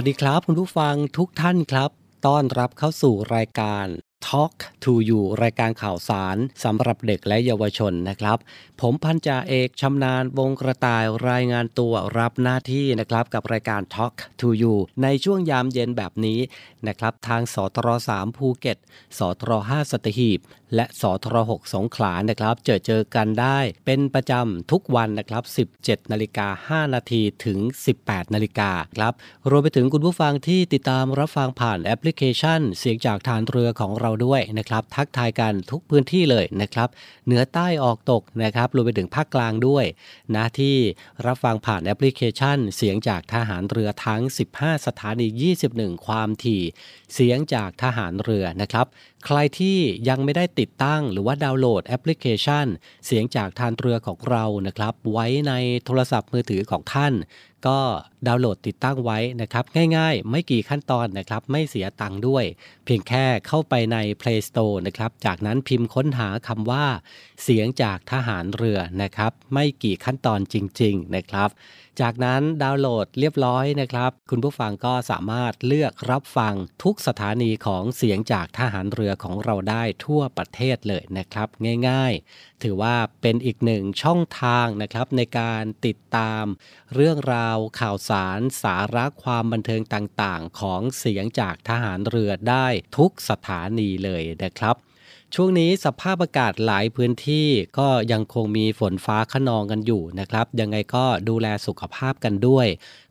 วัสดีครับ คุณผู้ฟังทุกท่านครับ ต้อนรับเข้าสู่รายการ Talk to You รายการข่าวสารสำหรับเด็กและเยาวชนนะครับ ผมพันจ่าเอกชำนาญวงกระต่ายรายงานตัวรับหน้าที่นะครับ กับรายการ Talk to You ในช่วงยามเย็นแบบนี้นะครับ ทางสทร3ภูเก็ตสทร5สัตหีบ และสทร6สงขลานะครับ เจอเจอกันได้เป็นประจำทุกวันนะครับ 17นาฬิกา5นาทีถึง 18นาฬิกาครับรวมไปถึงคุณผู้ฟังที่ติดตามรับฟังผ่านแอปพลิเคชัน เสียงจากทหารเรือของเราด้วยนะครับ ทักทายกันทุกพื้นที่เลยนะครับเหนือใต้ออกตกนะครับรวมไปถึงภาคกลางด้วยนะที่รับฟังผ่านแอปพลิเคชัน เสียงจากทหารเรือทั้ง 15 สถานี 21 ความถี่ เสียงจากทหารเรือนะครับใครที่ยังไม่ได้ติดตั้งหรือว่าดาวน์โหลดแอปพลิเคชัน เสียงจากทานเรือของเรานะครับ ไว้ในโทรศัพท์มือถือของท่าน ก็ดาวน์โหลดติดตั้งไว้นะครับ ง่ายๆ ไม่กี่ขั้นตอนนะครับ ไม่เสียตังค์ด้วย เพียงแค่เข้าไปใน Play Store นะครับ จากนั้นพิมพ์ค้นหาคำว่า เสียงจากทหารเรือนะครับ ไม่กี่ขั้นตอนจริง ๆ นะครับ จากนั้นดาวน์โหลดเรียบร้อยนะครับ คุณผู้ฟังก็สามารถเลือกรับฟังทุกสถานีของเสียงจากทหารเรือของเราได้ทั่วประเทศเลยนะครับ ง่ายๆ ถือว่าเป็นอีกหนึ่งช่องทางนะครับในการติดตาม เรื่องราวข่าวสารสาระความบันเทิงต่างๆ ของเสียงจากทหารเรือได้ทุกสถานีเลยนะครับ ช่วงนี้สภาพอากาศหลายพื้นที่ก็ยังคงมีฝนฟ้าขนองกันอยู่นะครับ ยังไงก็ดูแลสุขภาพกันด้วย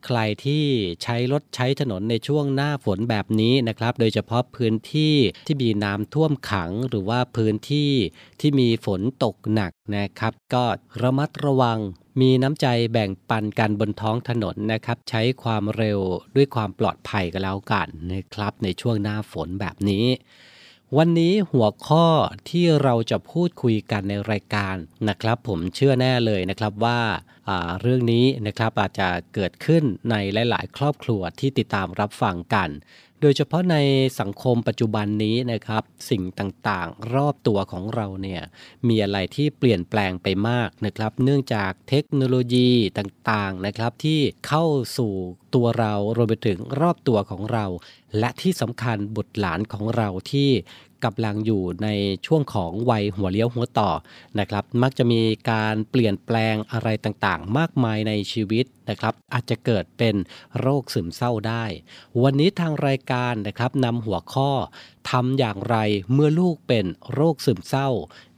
ใครที่ใช้รถใช้ถนนในช่วงหน้าฝนแบบนี้นะครับ โดยเฉพาะพื้นที่ที่มีน้ำท่วมขังหรือว่าพื้นที่ที่มีฝนตกหนักนะครับ ก็ระมัดระวังมีน้ำใจแบ่งปันกันบนท้องถนนนะครับ ใช้ความเร็วด้วยความปลอดภัยกันแล้วกันนะครับ ในช่วงหน้าฝนแบบนี้ วันนี้หัวข้อที่เราจะพูดคุยกันในรายการนะครับ ผมเชื่อแน่เลยนะครับว่าาเรื่องนี้นะครับอาจจะเกิดขึ้นในหลาย ๆ ครอบครัวที่ติดตามรับฟังกัน โดยเฉพาะในสังคมปัจจุบันนี้นะครับ สิ่งต่างๆ รอบตัวของเราเนี่ยมีอะไรที่เปลี่ยนแปลงไปมากนะครับ เนื่องจากเทคโนโลยีต่างๆนะครับที่เข้าสู่ ตัวเรารวมไปถึงรอบตัวของเรา และที่สำคัญบุตรหลานของเราที่กำลังอยู่ในช่วงของวัยหัวเลี้ยวหัวต่อนะครับ มักจะมีการเปลี่ยนแปลงอะไรต่างๆ มากมายในชีวิตนะครับ อาจจะเกิดเป็นโรคซึมเศร้าได้ วันนี้ทางรายการนะครับนำหัวข้อ ทำอย่างไรเมื่อลูกเป็นโรคซึมเศร้า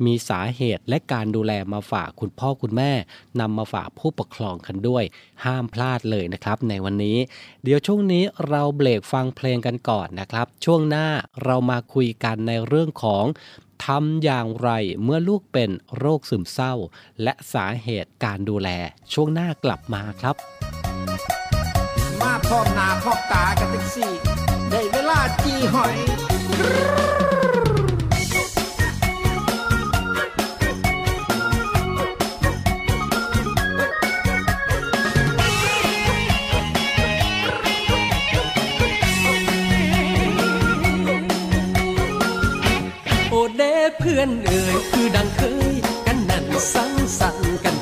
มีสาเหตุและการดูแลมาฝากคุณพ่อคุณแม่นำมาฝากผู้ปกครองกันด้วย ห้ามพลาดเลยนะครับ ในวันนี้ เดี๋ยวช่วงนี้เราเบรกฟังเพลงกันก่อนนะครับ ช่วงหน้าเรามาคุยกันในเรื่องของทำอย่างไรเมื่อลูกเป็นโรคซึมเศร้า และสาเหตุการดูแล ช่วงหน้ากลับมาครับ มาพร้อมหน้าพร้อมตากันทั้งสี่ ได้เวลาจีหอย เดเพื่อนเอ่ยคือดังเคย กันนั่นสังสรรค์กัน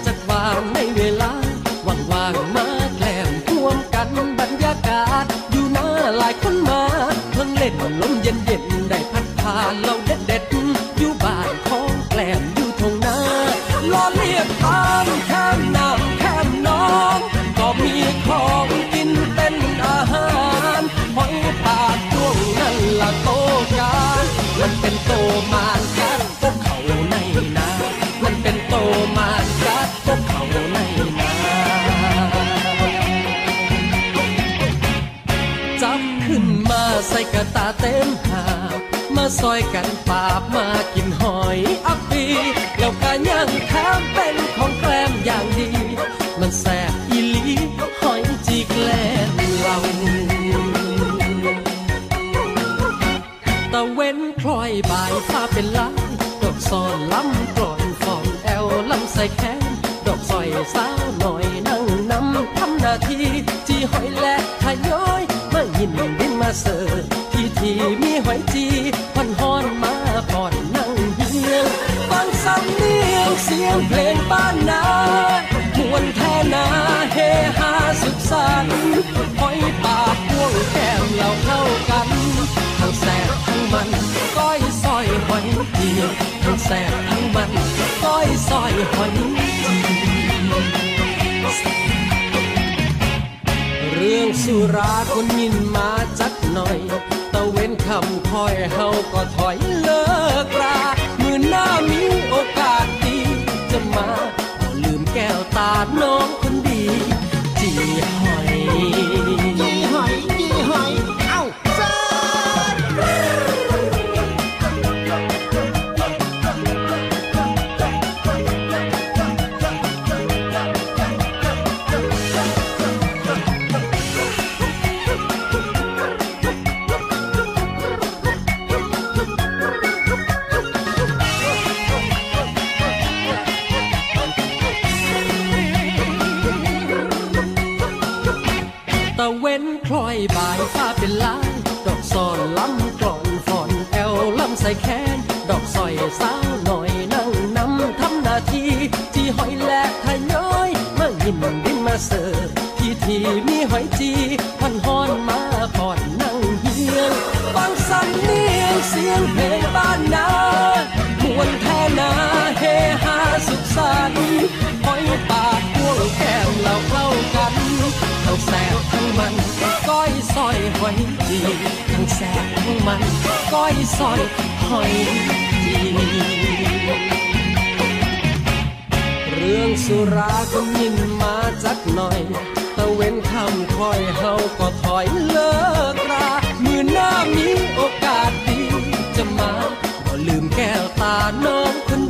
ซอยกันปาบมากินหอยอัปปีแล้วก็ย่างแถมเป็นของแกล้มอย่างดี มันแส แสบทั้งมันก้อยซอยหอยเรื่องสุราคนยินมาจัดหน่อย ตะเว้นคำคอยเฮาก็ถอยเลิก หอยปากพวงแก้มเราเข้ากันทั้งแซ่บทั้งมันก้อยซอยหอยจีทั้งแซ่บทั้งมันก้อยซอยหอยจีเรื่องสุราก็ยินมาจักหน่อยตะเว้นคำคอยเฮาก็ถอยเลิกรามือหน้ามีโอกาสดีจะมาก็ลืมแก้วตาน้องคน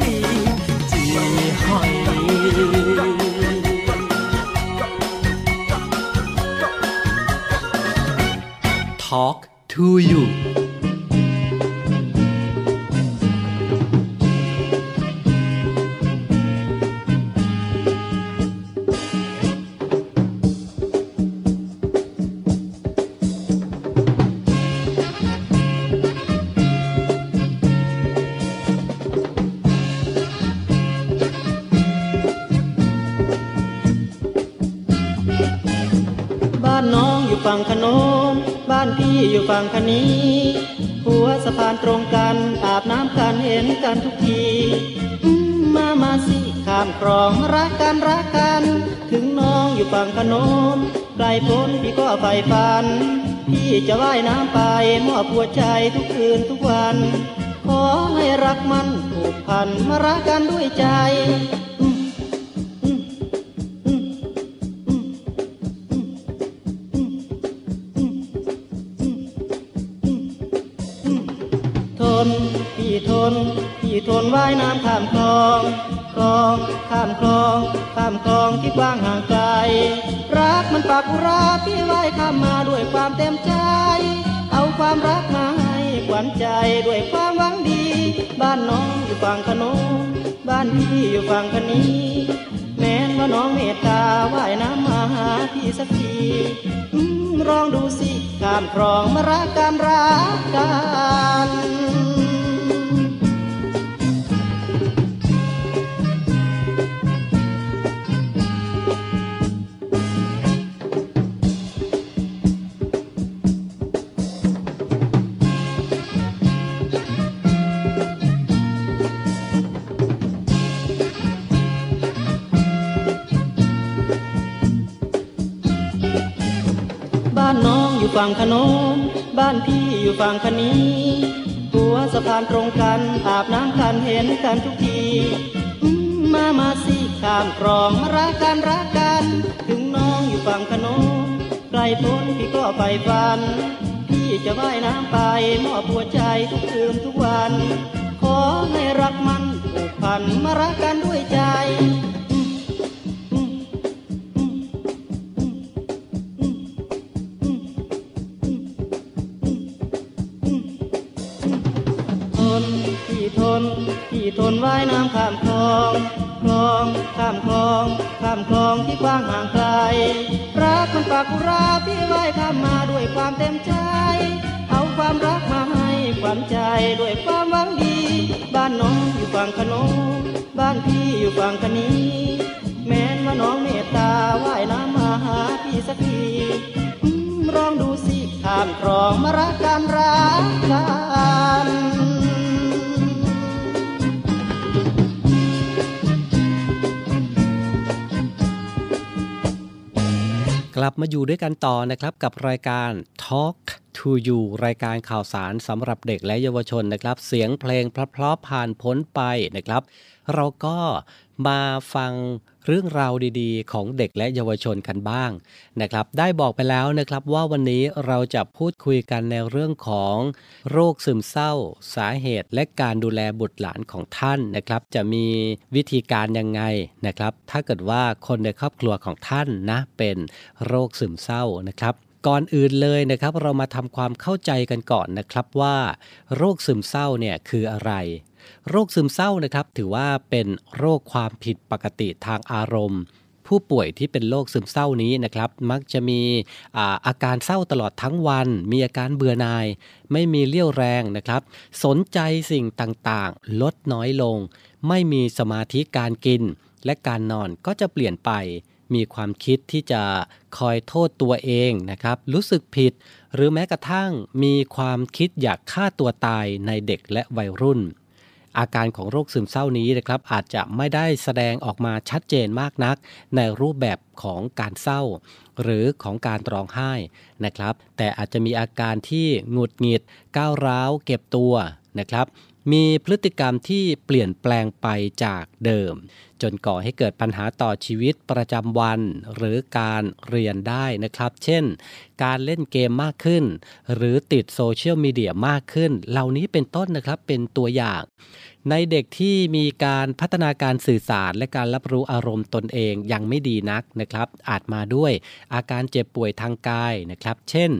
Talk to you ฝั่งคณีหัวสะพานตรงกันอาบน้ำกันเห็นกันทุกทีอืมมามาสิข้ามครองรักกันรักกัน ถึงน้องอยู่ฝั่งขนนไกลพ้นพี่ก็ใฝ่ฝัน พี่จะว่ายน้ำไปมอบหัวใจทุกคืนทุกวัน ขอให้รักมันผูกพันมารักกันด้วยใจ ข้ามคลอง ข้ามคลองที่กว้างห่างไกล รักมันปากุราพี่ว่ายข้ามมาด้วยความเต็มใจ เอาความรักมาให้ขวัญใจด้วยความหวังดี บ้านน้องอยู่ฝั่งขนงบ้านพี่อยู่ฝั่งคณีแม้นว่าน้องเมตตาว่ายน้ำมาหาพี่สักทีอืมลองดูสิข้ามคลองมารักกันรักกัน ฝั่งขนนบ้านพี่อยู่ฝั่งคณีหัวสะพานตรงกัน อาบน้ำกันเห็นกันทุกที มามาสิข้ามครองมารักกันรักกัน ถึงน้องอยู่ฝั่งขนนไกลพ้นพี่ก็ไปฝัน พี่จะว่ายน้ำไปมอบหัวใจทุกคืนทุกวัน ขอให้รักมันผูกพันมารักกันด้วยใจามคลองที่กว้างห่างไกลรักมันปากกุราพี่ว่ายข้ามมาด้วยความเต็มใจ เอาความรักมาให้ขวัญใจด้วยความหวังดี บ้านน้องอยู่ฝั่งขนงบ้านพี่อยู่ฝั่งคณีแม้นว่าน้องเมตตาว่ายน้ำมาหาพี่สักทีอืมลองดูสิข้ามคลองมารักกันรักกัน ลับมาอยู่ด้วยกันต่อนะครับกับรายการ Talk to You รายการข่าวสารสำหรับเด็กและเยาวชนนะครับ เสียงเพลงเพราะๆผ่านพ้นไปนะครับ เราก็มาฟังเรื่องราวดีๆ ของเด็กและเยาวชนกันบ้างนะครับ ได้บอกไปแล้วนะครับว่าวันนี้เราจะพูดคุยกันในเรื่องของ โรคซึมเศร้า สาเหตุและการดูแลบุตรหลานของท่านนะครับ จะมีวิธีการยังไงนะครับ ถ้าเกิดว่าคนในครอบครัวของท่านนะเป็นโรคซึมเศร้านะครับ ก่อนอื่นเลยนะครับ เรามาทำความเข้าใจกันก่อนนะครับว่า โรคซึมเศร้าเนี่ยคืออะไร โรคซึมเศร้านะครับ ถือว่าเป็นโรคความผิดปกติทางอารมณ์ ผู้ป่วยที่เป็นโรคซึมเศร้านี้นะครับ มักจะมีอาอาการเศร้าตลอดทั้งวัน มีอาการเบื่อหน่าย ไม่มีเรี่ยวแรงนะครับ สนใจสิ่งต่างๆ ลดน้อยลง ไม่มีสมาธิการกิน และการนอนก็จะเปลี่ยนไป มีความคิดที่จะคอยโทษตัวเองนะครับ รู้สึกผิด หรือแม้กระทั่งมีความคิดอยากฆ่าตัวตายในเด็กและวัยรุ่น อาการของโรคซึมเศร้านี้นะครับ อาจจะไม่ได้แสดงออกมาชัดเจนมากนัก ในรูปแบบของการเศร้า หรือของการร้องไห้นะครับ แต่อาจจะมีอาการที่หงุดหงิด ก้าวร้าว เก็บตัวนะครับ มีพฤติกรรมที่เปลี่ยนแปลงไปจากเดิม จนก่อให้เกิดปัญหาต่อชีวิตประจำวัน หรือการเรียนได้นะครับ เช่น การเล่นเกมมากขึ้น หรือติดโซเชียลมีเดียมากขึ้น เหล่านี้เป็นต้นนะครับเป็นตัวอย่าง ในเด็กที่มีการพัฒนาการสื่อสารและการรับรู้อารมณ์ตนเองยังไม่ดีนักนะครับ อาจมาด้วยอาการเจ็บป่วยทางกายนะครับ เช่น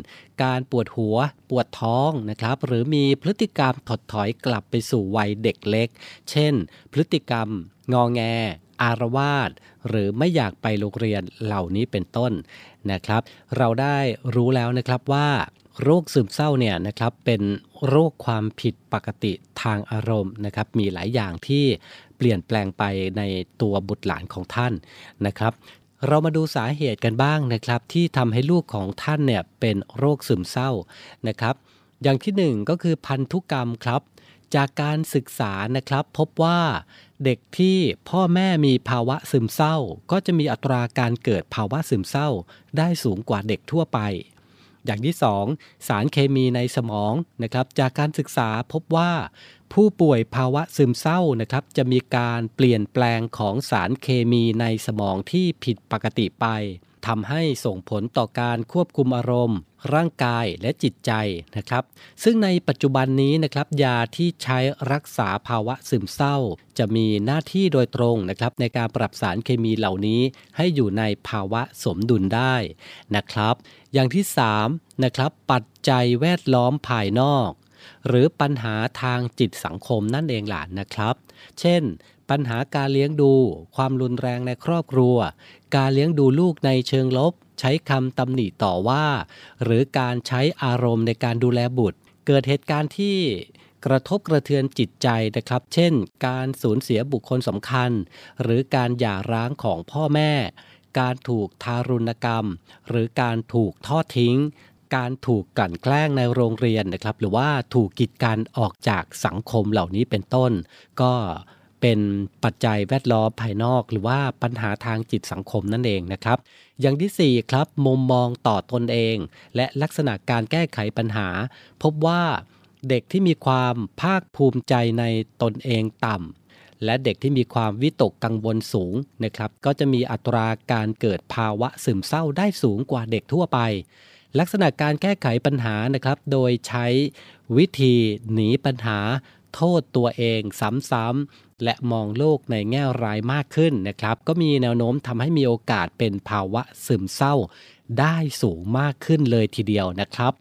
การปวดหัวปวดท้องนะครับ หรือมีพฤติกรรมถดถอยกลับไปสู่วัยเด็กเล็ก เช่น พฤติกรรมงอแง อารวาสหรือไม่อยากไปโรงเรียนเหล่านี้เป็นต้นนะครับ เราได้รู้แล้วนะครับว่าโรคซึมเศร้าเนี่ยนะครับเป็น โรคความผิดปกติทางอารมณ์นะครับมีหลายอย่างที่เปลี่ยนแปลงไปในตัวบุตรหลานของท่านนะครับ เรามาดูสาเหตุกันบ้างนะครับ ที่ทำให้ลูกของท่านเนี่ยเป็นโรคซึมเศร้านะครับ อย่างที่หนึ่งก็คือพันธุกรรมครับ จากการศึกษานะครับพบว่าเด็กที่พ่อแม่มีภาวะซึมเศร้า ก็จะมีอัตราการเกิดภาวะซึมเศร้า ได้สูงกว่าเด็กทั่วไป อย่างที่ 2 สารเคมีในสมองนะครับจากการศึกษาพบว่า ผู้ป่วยภาวะซึมเศร้านะครับจะมีการเปลี่ยนแปลงของสารเคมีในสมองที่ผิดปกติไปทำให้ส่งผลต่อการควบคุมอารมณ์ ร่างกายและจิตใจนะครับ ซึ่งในปัจจุบันนี้นะครับยาที่ใช้รักษาภาวะซึมเศร้า จะมีหน้าที่โดยตรงนะครับในการปรับสารเคมีเหล่านี้ ให้อยู่ในภาวะสมดุลได้นะครับ อย่างที่3นะครับปัจจัยแวดล้อมภายนอก หรือปัญหาทางจิตสังคมนั่นเองหลานนะครับ เช่นปัญหาการเลี้ยงดู ความรุนแรงในครอบครัว การเลี้ยงดูลูกในเชิงลบ ใช้คำตำหนิต่อว่า หรือการใช้อารมณ์ในการดูแลบุตร เกิดเหตุการณ์ที่กระทบกระเทือนจิตใจนะครับ เช่น การสูญเสียบุคคลสำคัญ หรือการหย่าร้างของพ่อแม่ การถูกทารุณกรรม หรือการถูกทอดทิ้ง การถูกกลั่นแกล้งในโรงเรียนนะครับ หรือว่าถูกกีดกันออกจากสังคมเหล่านี้เป็นต้น ก็ เป็นปัจจัยแวดล้อมภายนอก หรือว่าปัญหาทางจิตสังคมนั่นเองนะครับ อย่างที่4ครับมุมมองต่อตนเอง และลักษณะการแก้ไขปัญหา พบว่าเด็กที่มีความภาคภูมิใจในตนเองต่ำและเด็กที่มีความวิตกกังวลสูงนะครับ ก็จะมีอัตราการเกิดภาวะซึมเศร้าได้สูงกว่าเด็กทั่วไป ลักษณะการแก้ไขปัญหานะครับ โดยใช้วิธีหนีปัญหา โทษตัวเองซ้ำๆและมองโลกในแง่ร้ายมากขึ้นนะครับ ก็มีแนวโน้มทำให้มีโอกาสเป็นภาวะซึมเศร้า ได้สูงมากขึ้นเลยทีเดียวนะครับ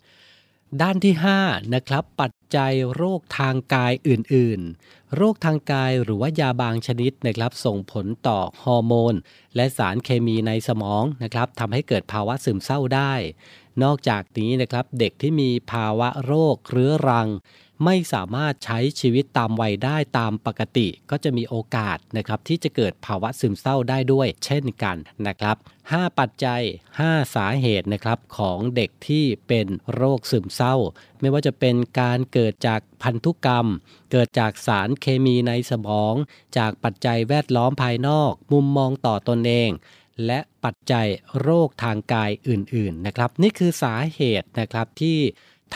ด้านที่ 5 นะครับ ปัจจัยโรคทางกายอื่นๆ โรคทางกายหรือว่ายาบางชนิดนะครับ ส่งผลต่อฮอร์โมน และสารเคมีในสมองนะครับทำให้เกิดภาวะซึมเศร้าได้ นอกจากนี้นะครับเด็กที่มีภาวะโรคเรื้อรัง ไม่สามารถใช้ชีวิตตามวัยได้ตามปกติ ก็จะมีโอกาสนะครับที่จะเกิดภาวะซึมเศร้าได้ด้วยเช่นกันนะครับ 5 ปัจจัย 5 สาเหตุนะครับของเด็กที่เป็นโรคซึมเศร้า ไม่ว่าจะเป็นการเกิดจากพันธุกรรม เกิดจากสารเคมีในสมอง จากปัจจัยแวดล้อมภายนอก มุมมองต่อตนเอง และปัจจัยโรคทางกายอื่นๆนะครับ นี่คือสาเหตุนะครับที่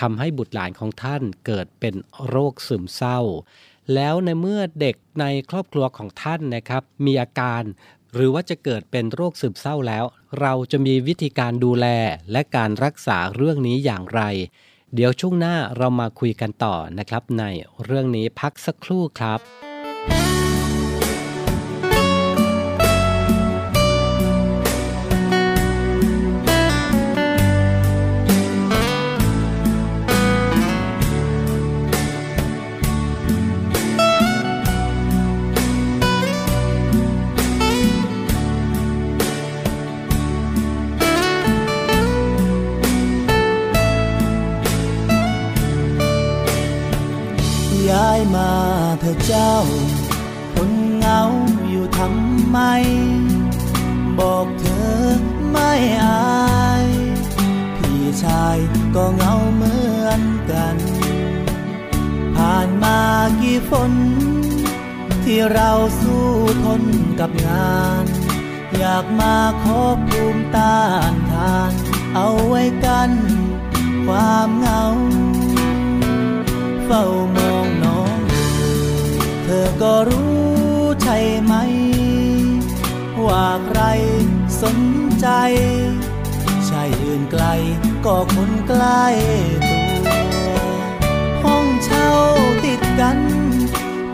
ทำให้บุตรหลานของท่านเกิดเป็นโรคซึมเศร้า แล้วในเมื่อเด็กในครอบครัวของท่านนะครับ มีอาการหรือว่าจะเกิดเป็นโรคซึมเศร้าแล้ว เราจะมีวิธีการดูแลและการรักษาเรื่องนี้อย่างไร เดี๋ยวช่วงหน้าเรามาคุยกันต่อนะครับ ในเรื่องนี้พักสักครู่ครับ อเจ้าคนเหงาอยู่ทำไม บอกเธอไม่อาย พี่ชายก็เหงาเหมือนกัน ผ่านมากี่ฝน ที่เราสู้ทนกับงาน อยากมาขอภูมิต้านทาน เอาไว้กัน ความเหงา เฝ้ามอง อก็รู้ใช่ไหม ว่าใครสนใจ ใช่อื่นไกลก็คนใกล้ตัวห้องเช่าติดกัน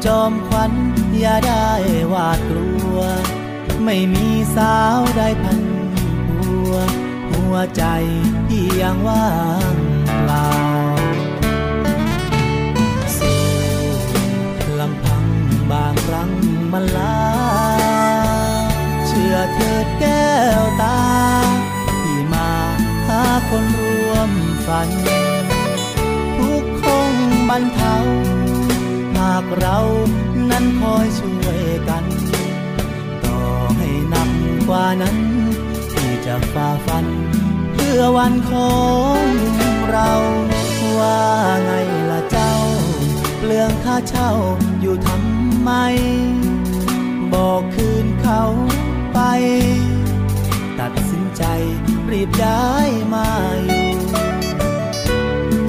จอมควันอย่าได้หวาดกลัว ไม่มีสาวได้พันหัว หัวใจที่ยังว่าง ครั้งมันลา เชื่อเถิดแก้วตา ที่มาหาคนร่วมฝัน ทุกคงบรรเทา หากเรานั้นคอยช่วยกัน ต่อให้หนักกว่านั้น ที่จะฝ่าฟัน เพื่อวันของเราว่าไงล่ะเจ้า เปลืองค่าเช่าอยู่ทำ ไม บอกคืนเขาไป ตัดสินใจรีบย้ายมาอยู่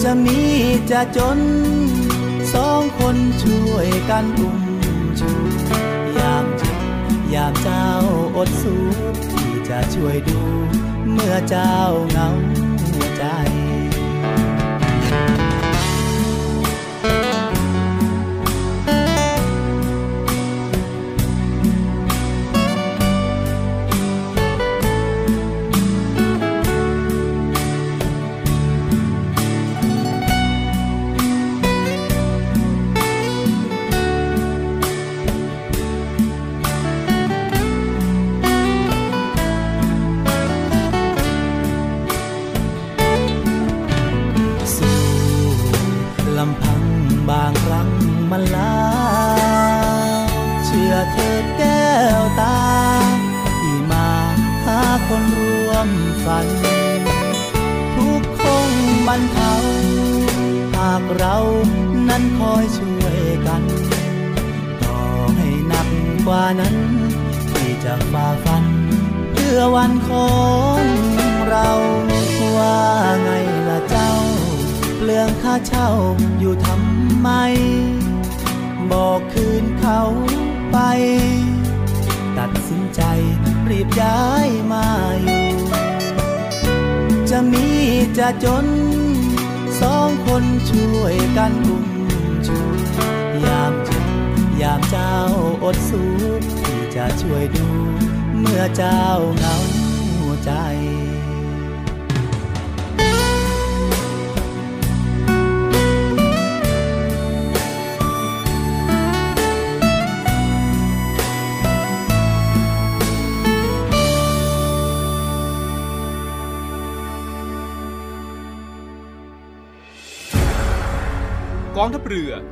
จะมีจะจน สองคนช่วยกันอุ้มชูยามเจ็บยามเจ้าอดสู้ที่จะช่วยดู เมื่อเจ้าเหงา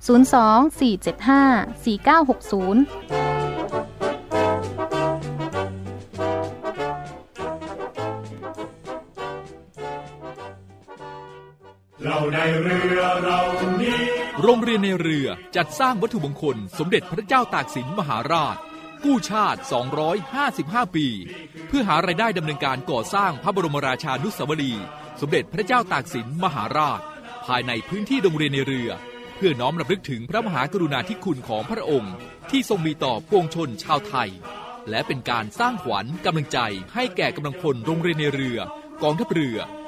02-475-4960เราในเรือเรานี้โรงเรียนในเรือจัดสร้างวัตถุมงคล สมเด็จพระเจ้าตากสินมหาราช กู้ชาติ 255 ปี เพื่อหารายได้ดำเนินการก่อสร้างพระบรมราชานุสาวรีย์สมเด็จพระเจ้าตากสินมหาราช ภายในพื้นที่โรงเรียนในเรือ เพื่อน้อมรำลึกถึงพระมหากรุณาธิคุณของพระองค์ ที่ทรงมีต่อปวงชนชาวไทย และเป็นการสร้างขวัญกำลังใจให้แก่กำลังพลโรงเรียนในเรือกองทัพเรือ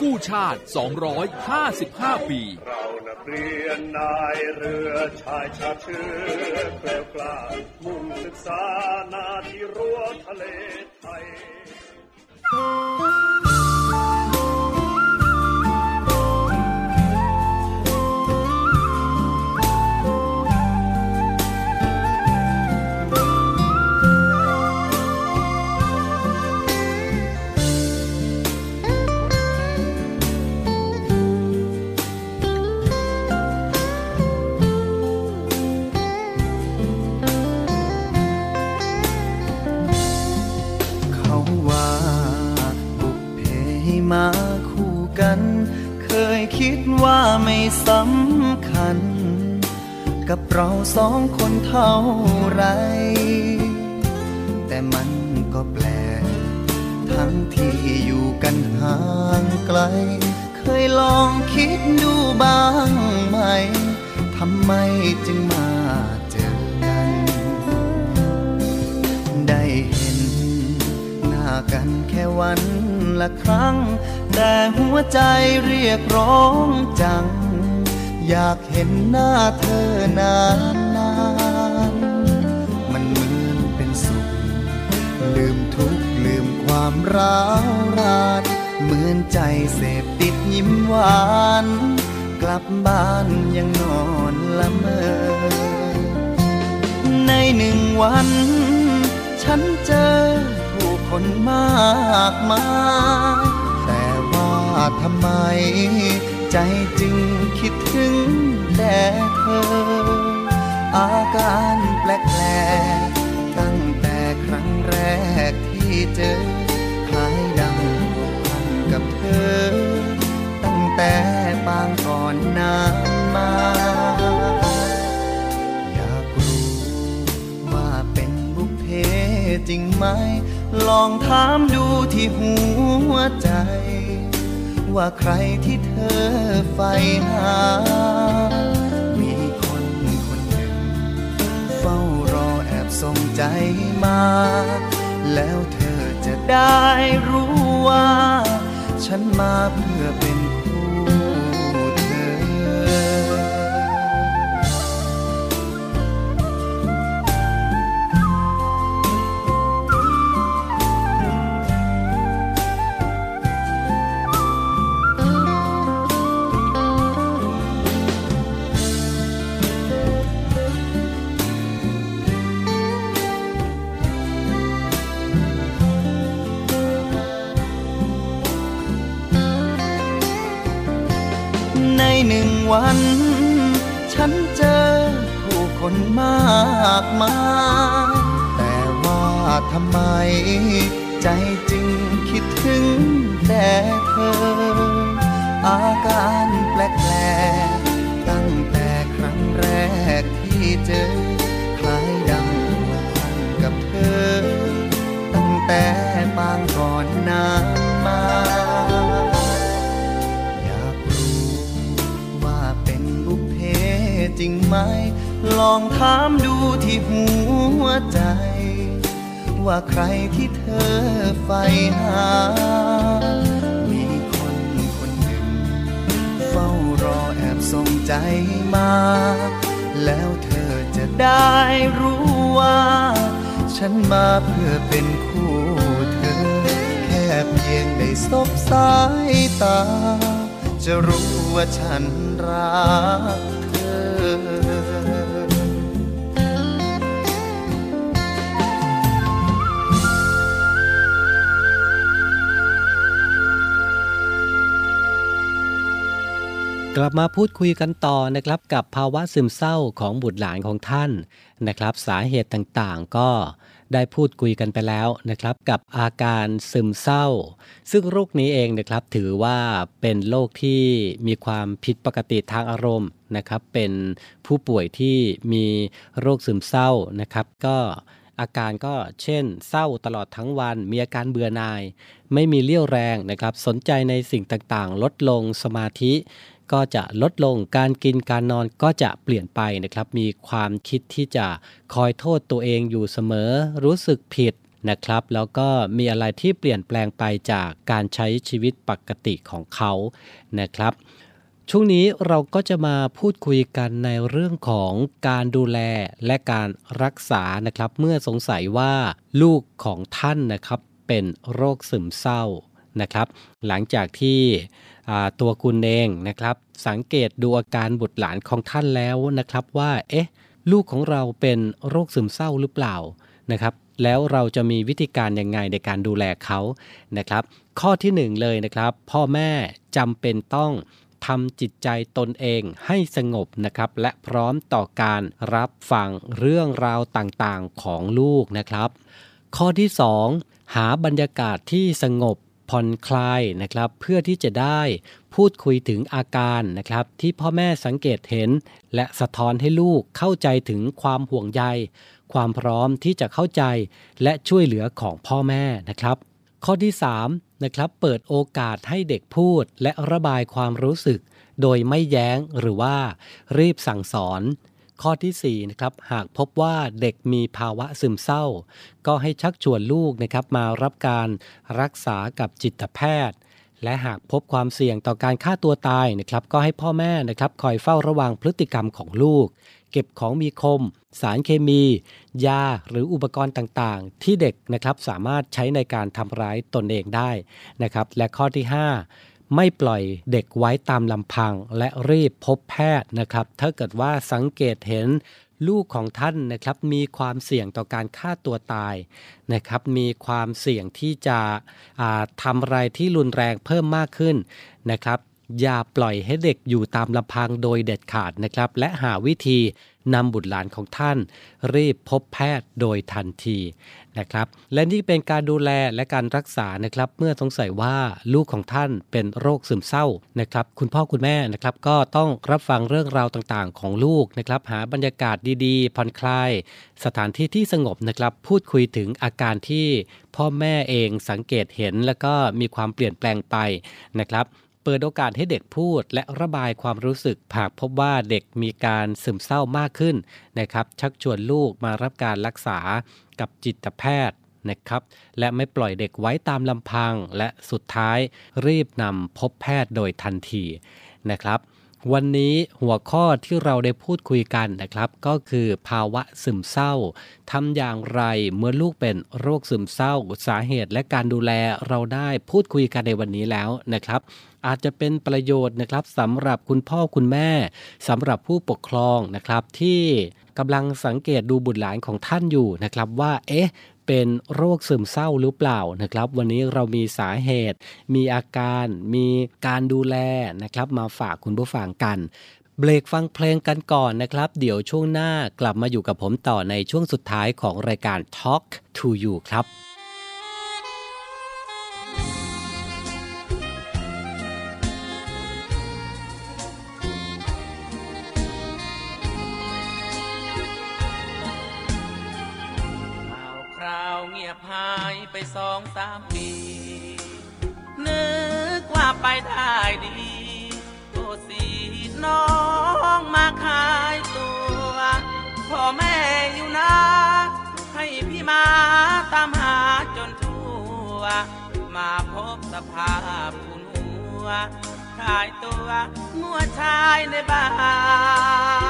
กู้ชาติ 255 ปี เรานักเรียนนายเรือชายชาเชื้อเกล้ากล้ามุ่งศึกษานาที่รั้วทะเลไทย มาคู่กัน เคยคิดว่าไม่สำคัญ กับเราสองคนเท่าไร แต่มันก็แปลกทั้งที่อยู่กันห่างไกล เคยลองคิดดูบ้างไหมทำไมจึงมาเจอกัน ได้เห็นหน้ากันแค่วันละครั้ง แต่หัวใจเรียกร้องจัง อยากเห็นหน้าเธอนานนานมันเหมือนเป็นสุข ลืมทุกข์ลืมความร้าวรานเหมือนใจเสพติดยิ้มหวาน กลับบ้านยังนอนละเมอ ในหนึ่งวัน ฉันเจอผู้คนมากมาย ทำไม ใจจึงคิดถึงแต่เธอ อาการแปลกๆตั้งแต่ครั้งแรกที่เจอคล้ายดังผูกพันกับเธอ ตั้งแต่ปางก่อนนานมา อยากรู้ว่าเป็นบุพเพจริงไหมลองถามดูที่หัวใจ ว่าใครที่เธอใฝ่หา มีคนคนหนึ่ง เฝ้ารอแอบส่งใจมา แล้วเธอจะได้รู้ว่า ฉันมาเพื่อเป็น นหนึ่งวัน ฉันเจอผู้คนมากมายแต่ว่าทำไม ใจจึงคิดถึงแต่เธอ อาการแปลกๆตั้งแต่ครั้งแรกที่เจอ คล้ายดังกพันกับเธอ ตั้งแต่ปางก่อน จริงไหม ลองถามดูที่หัวใจ ว่าใครที่เธอใฝ่หา มีคนคนหนึ่ง เฝ้ารอแอบส่งใจมา แล้วเธอจะได้รู้ว่า ฉันมาเพื่อเป็นคู่เธอ แค่เพียงได้สบสายตาจะรู้ว่าฉันรัก ลับมาพูดคุยกันต่อนะครับกับภาวะซึมเศร้าของบุตรหลานของท่านนะครับ สาเหตุต่างๆ ก็ได้พูดคุยกันไปแล้วนะครับ กับอาการซึมเศร้า ซึ่งโรคนี้เองนะครับถือว่าเป็นโรคที่มีความผิดปกติทางอารมณ์นะครับ เป็นผู้ป่วยที่มีโรคซึมเศร้านะครับ ก็อาการก็เช่น เศร้าตลอดทั้งวัน มีอาการเบื่อหน่าย ไม่มีเลี่ยวแรงนะครับ สนใจในสิ่งต่างๆ ลดลงสมาธิ ก็จะลดลงการกินการนอนก็จะเปลี่ยนไปนะครับ มีความคิดที่จะคอยโทษตัวเองอยู่เสมอ รู้สึกผิดนะครับ แล้วก็มีอะไรที่เปลี่ยนแปลงไปจากการใช้ชีวิตปกติของเขานะครับช่วงนี้เราก็จะมาพูดคุยกันในเรื่องของการดูแลและการรักษานะครับ เมื่อสงสัยว่าลูกของท่านนะครับเป็นโรคซึมเศร้านะครับ หลังจากที่ ตัวคุณเองนะครับ สังเกตดูอาการบุตรหลานของท่านแล้วนะครับว่าเอ๊ะลูกของเราเป็นโรคซึมเศร้าหรือเปล่านะครับ แล้วเราจะมีวิธีการยังไงในการดูแลเขานะครับ ข้อที่หนึ่งเลยนะครับ พ่อแม่จำเป็นต้องทำจิตใจตนเองให้สงบนะครับ และพร้อมต่อการรับฟังเรื่องราวต่างๆของลูกนะครับ ข้อที่ 2 หาบรรยากาศที่สงบ ผ่อนคลายนะครับ เพื่อที่จะได้พูดคุยถึงอาการนะครับ ที่พ่อแม่สังเกตเห็น และสะท้อนให้ลูกเข้าใจถึงความห่วงใย ความพร้อมที่จะเข้าใจและช่วยเหลือของพ่อแม่นะครับ ข้อที่3นะครับเปิดโอกาสให้เด็กพูดและระบายความรู้สึก โดยไม่แย้งหรือว่า รีบสั่งสอน ข้อที่4นะครับหากพบว่าเด็กมีภาวะซึมเศร้า ก็ให้ชักชวนลูกนะครับมารับการรักษากับจิตแพทย์ และหากพบความเสี่ยงต่อการฆ่าตัวตายนะครับก็ให้พ่อแม่นะครับคอยเฝ้าระวังพฤติกรรมของลูก เก็บของมีคม สารเคมี ยาหรืออุปกรณ์ต่างๆ ที่เด็กนะครับสามารถใช้ในการทำร้ายตนเองได้นะครับและข้อที่ 5 ไม่ปล่อยเด็กไว้ตามลำพังและรีบพบแพทย์นะครับ ถ้าเกิดว่าสังเกตเห็นลูกของท่านนะครับมีความเสี่ยงต่อการฆ่าตัวตายนะครับมีความเสี่ยงที่จะทำอะไรที่รุนแรงเพิ่มมากขึ้นนะครับอย่าปล่อยให้เด็กอยู่ตามลำพังโดยเด็ดขาดนะครับ และหาวิธีนำบุตรหลานของท่าน รีบพบแพทย์โดยทันที นะครับ และนี่เป็นการดูแลและการรักษานะครับ เมื่อสงสัยว่าลูกของท่านเป็นโรคซึมเศร้านะครับ คุณพ่อคุณแม่นะครับก็ต้องรับฟังเรื่องราวต่างๆ ของลูกนะครับ หาบรรยากาศดีๆผ่อนคลาย สถานที่ที่สงบนะครับ พูดคุยถึงอาการที่พ่อแม่เองสังเกตเห็นแล้วก็มีความเปลี่ยนแปลงไปนะครับ เปิดโอกาสให้เด็กพูดและระบายความรู้สึกหากพบว่าเด็กมีการซึมเศร้ามากขึ้นนะครับ ชักชวนลูกมารับการรักษากับจิตแพทย์นะครับและไม่ปล่อยเด็กไว้ตามลำพัง และสุดท้ายรีบนำพบแพทย์โดยทันทีนะครับ วันนี้หัวข้อที่เราได้พูดคุยกันนะครับ ก็คือภาวะซึมเศร้าทำอย่างไรเมื่อลูกเป็นโรคซึมเศร้าสาเหตุและการดูแลเราได้พูดคุยกันในวันนี้แล้วนะครับ อาจจะเป็นประโยชน์นะครับสำหรับคุณพ่อคุณแม่สำหรับผู้ปกครองนะครับที่กำลังสังเกตดูบุตรหลานของท่านอยู่นะครับว่าเอ๊ะ เป็นโรคซึมเศร้าหรือเปล่านะครับ วันนี้เรามีสาเหตุ มีอาการ มีการดูแลนะครับ มาฝากคุณผู้ฟังกันเบรกฟังเพลงกันก่อนนะครับ เดี๋ยวช่วงหน้ากลับมาอยู่กับผมต่อในช่วงสุดท้ายของรายการ Talk to You ครับ สองสามปี นึกว่าไปได้ดีโทษสีน้องมาขายตัวพ่อแม่อยู่นะ ให้พี่มาตามหาจนทั่ว มาพบสภาพคุณหัว ขายตัวมัวชายในบ้าน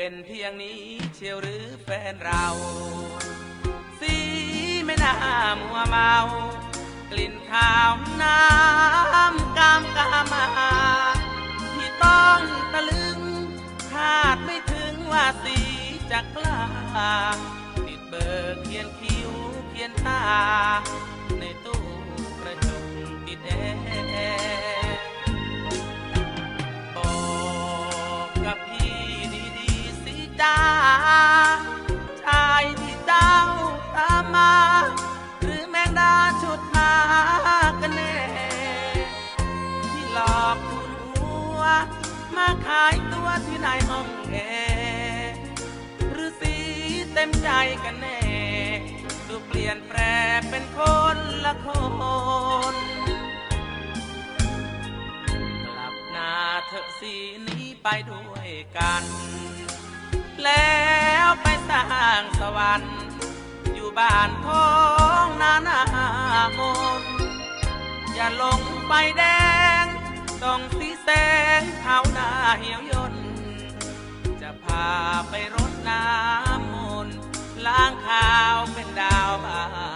เป็นเพียงนี้เชียวหรือแฟนเรา สีไม่น่ามัวเมา กลิ่นขาวน้ำกามกามา ที่ต้องตะลึงคาดไม่ถึงว่าสีจะกล้าติดเบอร์เขียนคิ้วเขียนตา ในตู้กระจกติดแอร์ จ้าชายที่เจ้าตามมา หรือแมงดาชุดมากันแน่ ที่หลอกคุณหัว มาขายตัวที่ไหนห้องแอหรือสีเต็มใจกันแน่ ดูเปลี่ยนแปลเป็นคนละคนกลับหน้าเถอะสีนี้ไปด้วยกัน แล้วไปสร้างสวรรค์ อยู่บ้านท้องนานามนอย่าลงไปแดง ต้องสีแสงเท้าหน้าเหี่ยวยนจะพาไปรดน้ำมนต์ล้างขาวเป็นดาวบ้า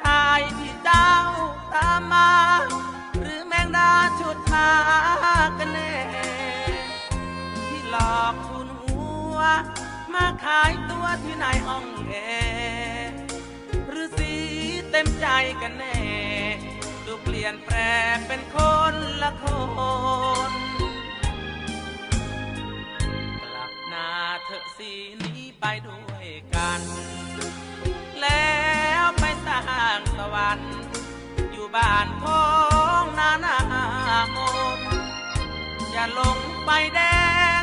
ชายที่เจ้าตามมา หรือแมงดาชุดมากันแน่ที่หลอกทุนหัว มาขายตัวที่ไหนห้องแอหรือสีเต็มใจกันแน่ ดูเปลี่ยนแปลงเป็นคนละคน อย่าลงไปแดง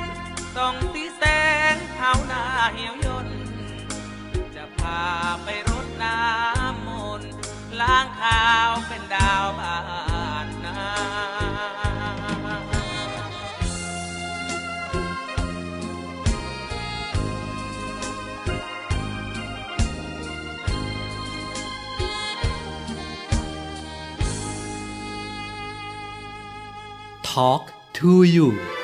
ส่องสีแสงเท้าหน้าเหี่ยวยนจะพาไปรดน้ำมนต์ล้างขาวเป็นดาวบานนา Talk to you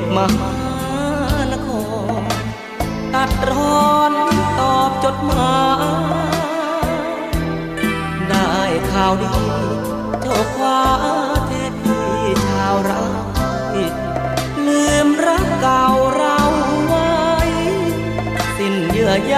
พมหานครตัดร้อนตอบจดหมายได้ข่าวดีเจ้าคว้าเทพีชาวไร้ลืมรักเก่าเราไว้ สิ้นเยื่อใย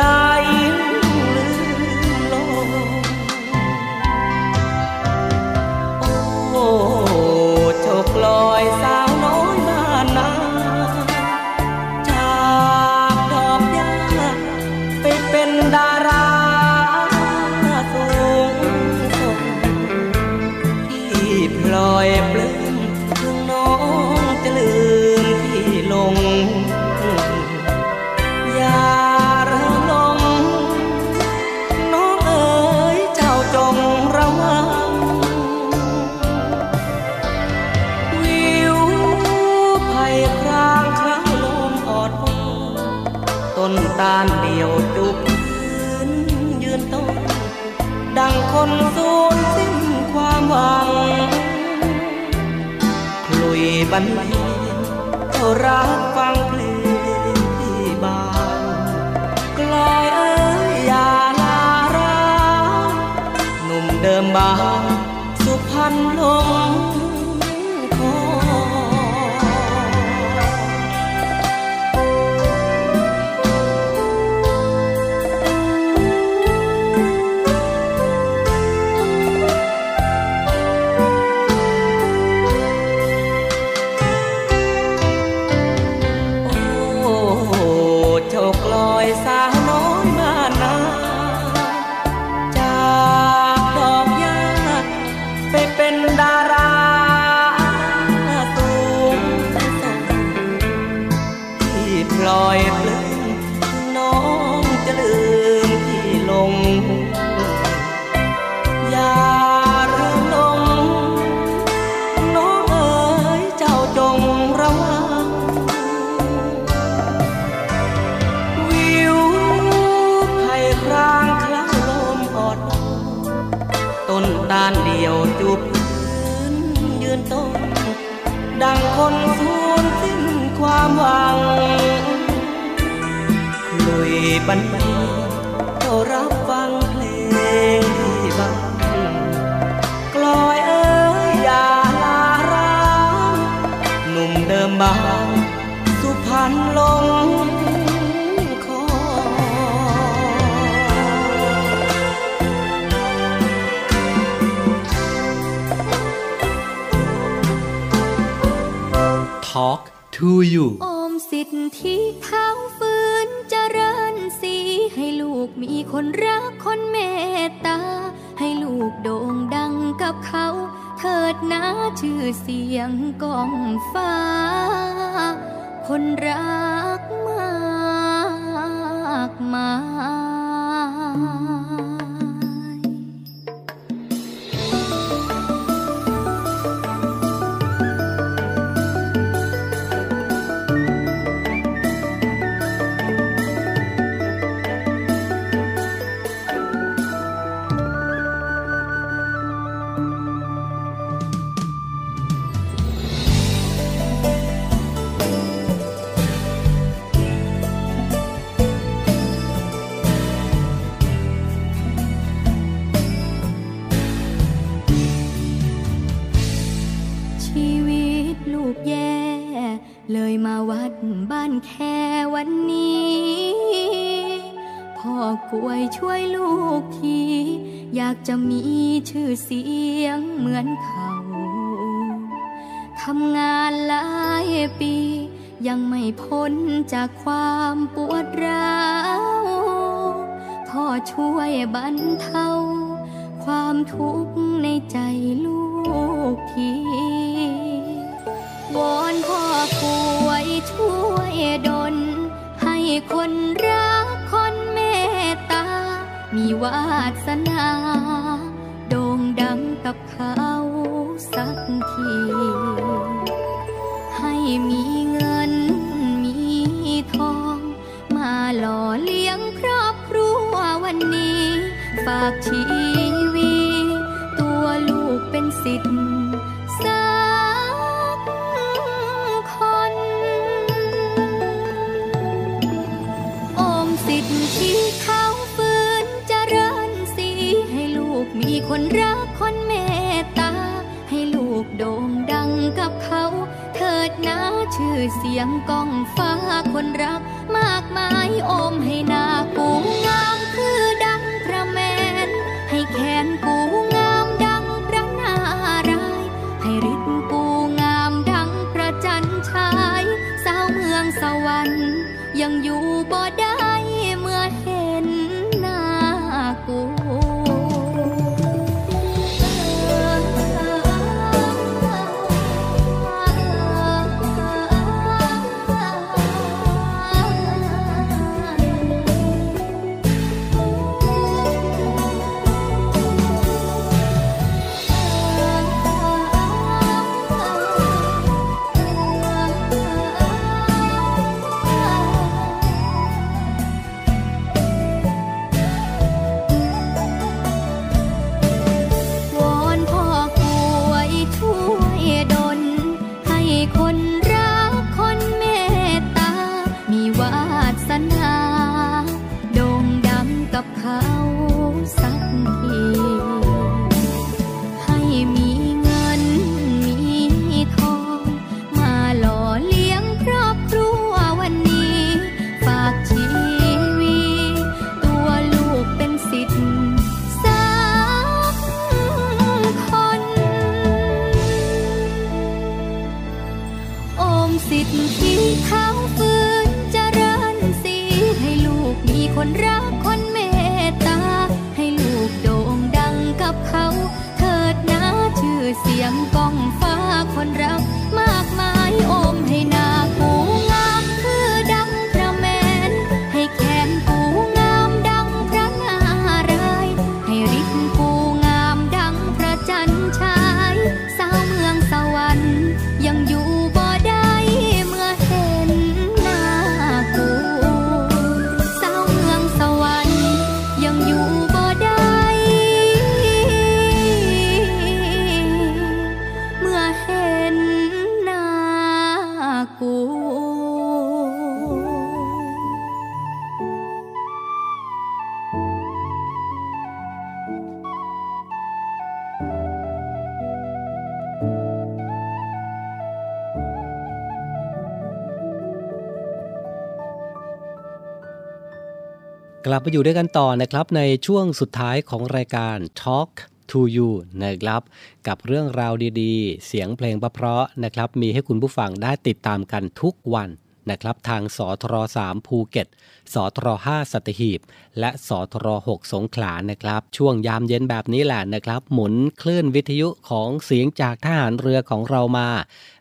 รักฟังเพลงที่บางกลอยเอ้ยอย่าลาร้าหนุ่มเดิมบา to you โอมสิทธิเท้าฟื้นเจริญสีให้ลูกมีคนรักคนเมตตา ให้ลูกโด่งดังกับเขา เถิดนะชื่อเสียงกองฟ้า คนรักมากมาย ชีวิตลูกแย่ เลยมาวัดบ้านแค่วันนี้ พ่อกลวยช่วยลูกที อยากจะมีชื่อเสียงเหมือนเขาทำงานหลายปี ยังไม่พ้นจากความปวดร้าวพ่อช่วยบรรเทาความทุกข์ในใจลูกที วอนพ่อป่วยช่วยดลให้คนรักคนเมตตา มีวาสนา โด่งดังกับเขาสักที ให้มีเงินมีทอง มาหล่อเลี้ยงครอบครัววันนี้ ฝากชีวิตตัวลูกเป็นสิทธิ์ คนรักคนเมตตา ให้ลูกโด่งดังกับเขา เถิดนะชื่อเสียงก้องฟ้าคนรักมากมายอมให้หนากูงามคือดังพระแมน ให้แขนกูงามดังพระนารายให้ฤทธิ์กูงามดังพระจันทร์ฉาย สาวเมืองสวรรค์ยังอยู่บ่ได้ ลับมาอยู่ด้วยกันต่อนะครับในช่วงสุดท้ายของรายการ Talk to You นะครับกับเรื่องราวดีๆ เสียงเพลงประเพราะนะครับมีให้คุณผู้ฟังได้ติดตามกันทุกวันนะครับทางสทร3ภูเก็ต สทร5สัตหีบ และสทร6สงขลานะครับ ช่วงยามเย็นแบบนี้แหละนะครับ หมุนคลื่นวิทยุของเสียงจากทหารเรือของเรามา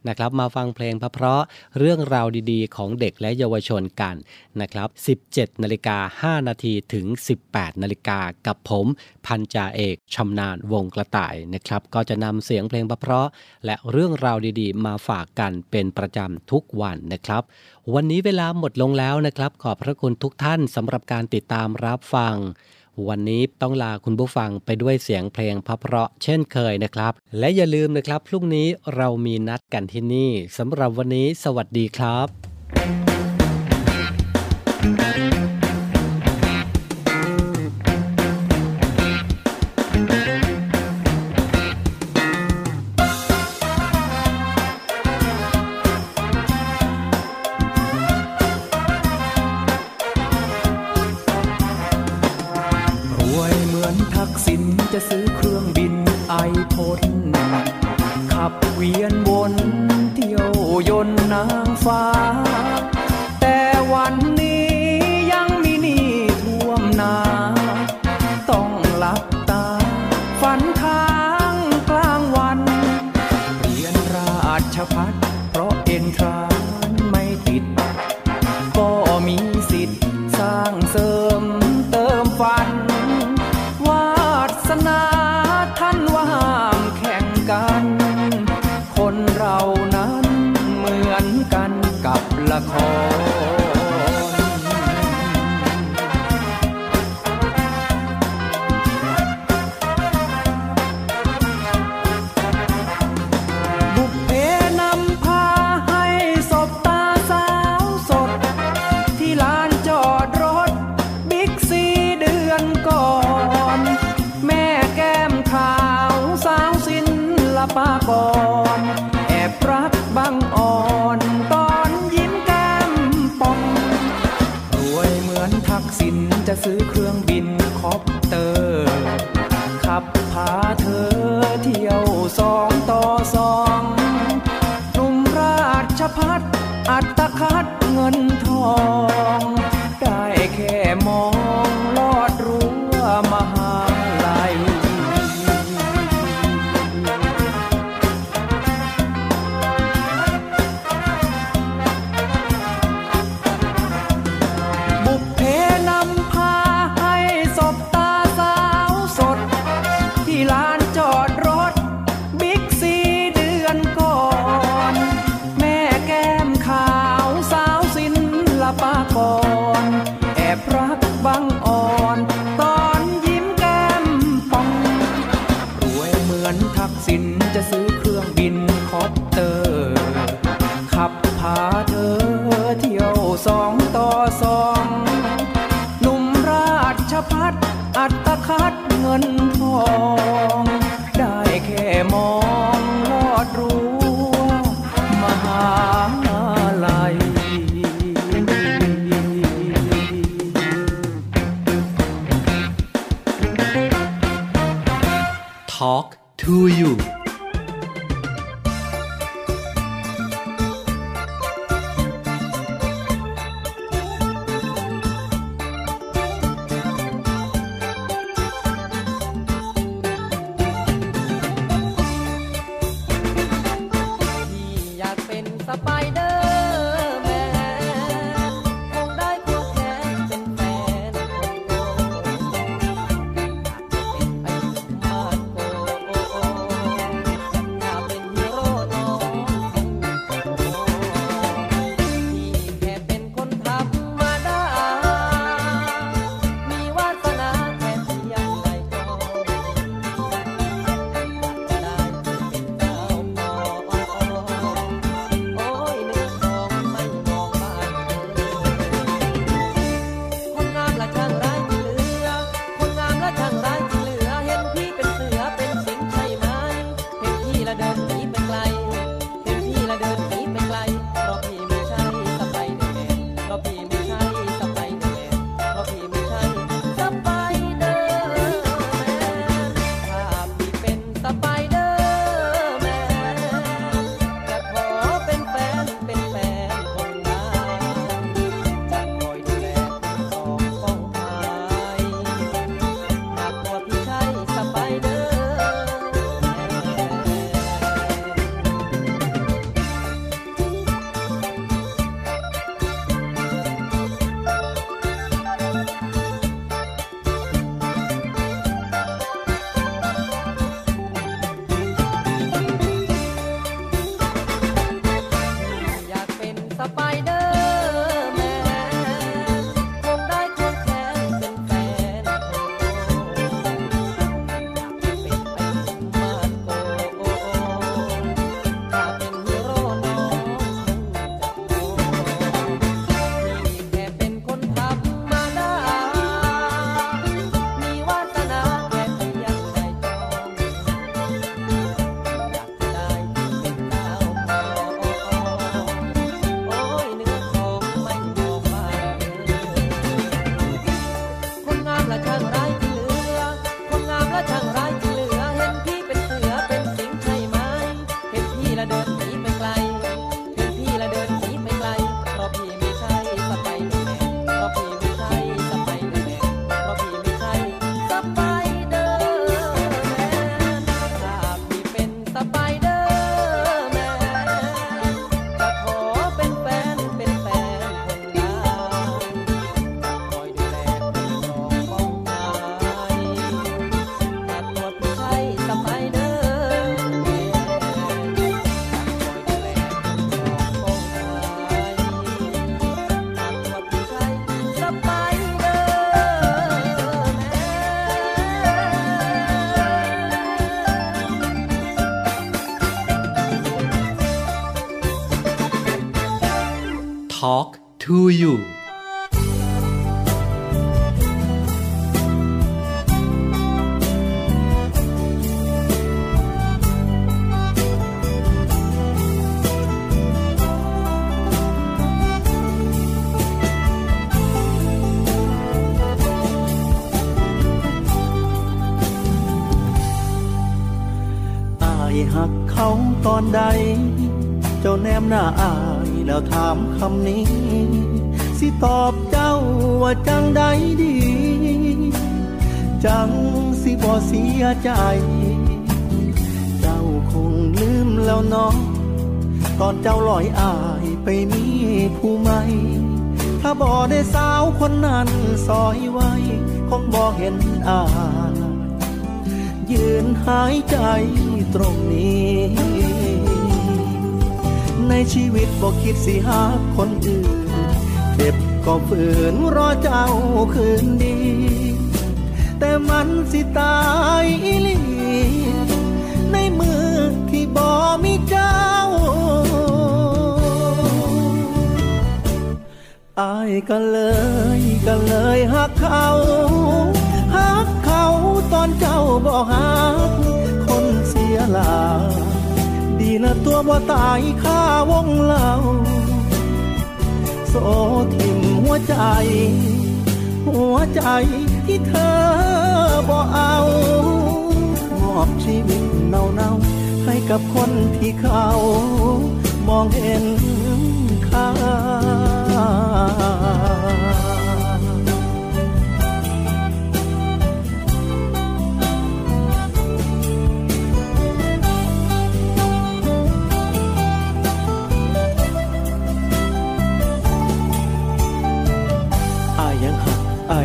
นะครับ มาฟังเพลงเพราะเรื่องราวดีๆ ของเด็กและเยาวชนกันนะครับ 17นาฬิกา5นาทีถึง 18นาฬิกากับผม พันจ่าเอกชำนาญวงกระต่ายนะครับ ก็จะนำเสียงเพลงเพราะ และเรื่องราวดีๆ มาฝากกันเป็นประจำทุกวันนะครับ วันนี้เวลาหมดลงแล้วนะครับ ขอบพระคุณทุกท่านสำหรับการติดตามรับฟัง วันนี้ต้องลาคุณผู้ฟังไปด้วยเสียงเพลงพเพราะเช่นเคยนะครับ และอย่าลืมนะครับพรุ่งนี้เรามีนัดกันที่นี่สำหรับวันนี้ สวัสดีครับร ซื้อเครื่อง to You อายหักเขาตอนใด เจ้าแนมหน้าอายแล้วถามคำนี้ สิบ่เสียใจ เจ้าคงลืมแล้วเนาะตอนเจ้าลอยอายไปมีผู้ใหม่ถ้าบ่ได้สาวคนนั้นซอยไว้ คงบ่เห็นอายยืนหายใจตรงนี้ ในชีวิตบอกคิดสิหาคนอื่นเจ็บก็ฝืนรอเจ้าคืนดี แต่มันสิตายอีหลีในมือที่บอมีเจ้าอายก็เลยก็เลยหักเขาหักเขาตอนเจ้าบ่หักคนเสียหลาดีนะตัวบ่ตายข้าวงเล่าโสทิมหัวใจ หัวใจ ที่เธอบ่เอามอบชีวิตเน่าเน่าให้กับคนที่เขา มองเห็นค่า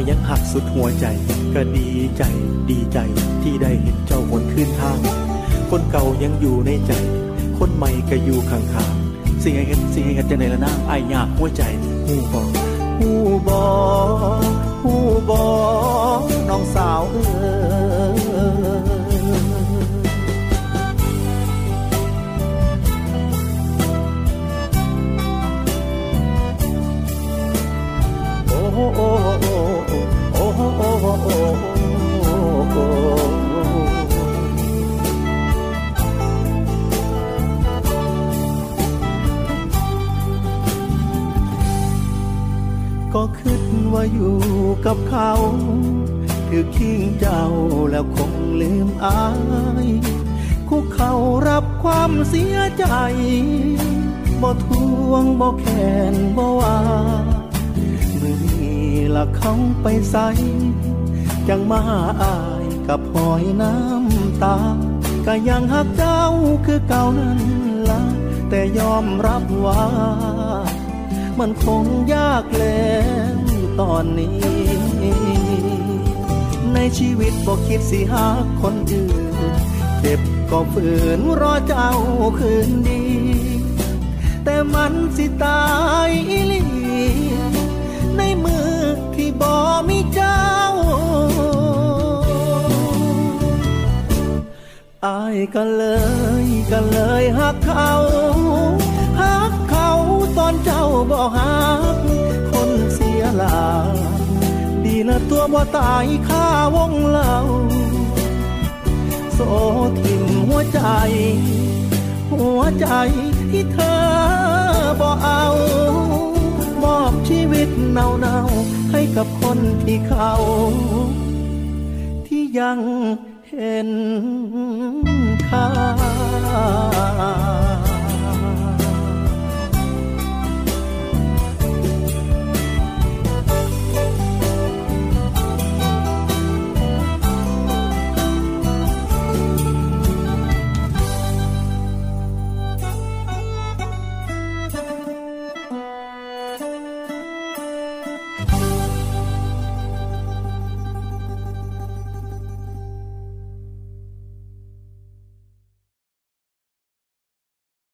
ยยังหักสุดหัวใจ ก็ดีใจดีใจที่ได้เห็นเจ้าหนขึ้นทาง คนเก่ายังอยู่ในใจ คนใหม่ก็อยู่ข้างๆสิ่งไอ้เห็นสิ่งไอ้เห็นจะในละนางอายยากหัวใจหูบอหูบอหูบอน้องสาวเออ ก็คิดว่าอยู่กับเขาคือคิงเจ้าแล้วคงลืมอาย คุกเขารับความเสียใจบ่ทวงบ่แค้นบ่ว่า ละเขาไปใสจังมาอายกับหอยน้ำตา ก็ยังหักเจ้าคือเก่านั้นละแต่ยอมรับว่า มันคงยากแล้วตอนนี้ ในชีวิตบอกคิดสิหาคนอื่น เจ็บก็ฝืนรอเจ้าคืนดี แต่มันสิตายอีหลีในมือที่ บอมีเจ้าอายก็เลยก็เลยหักเขาหักเขาตอนเจ้าบ่หักคนเสียหลาดีนะตัวบ่ตายข้าวงเล่าโสทิ่มหัวใจ หัวใจที่เธอบ่เอา มอบชีวิตเน่าๆ ให้กับคนที่เขา ที่ยังเห็นค่า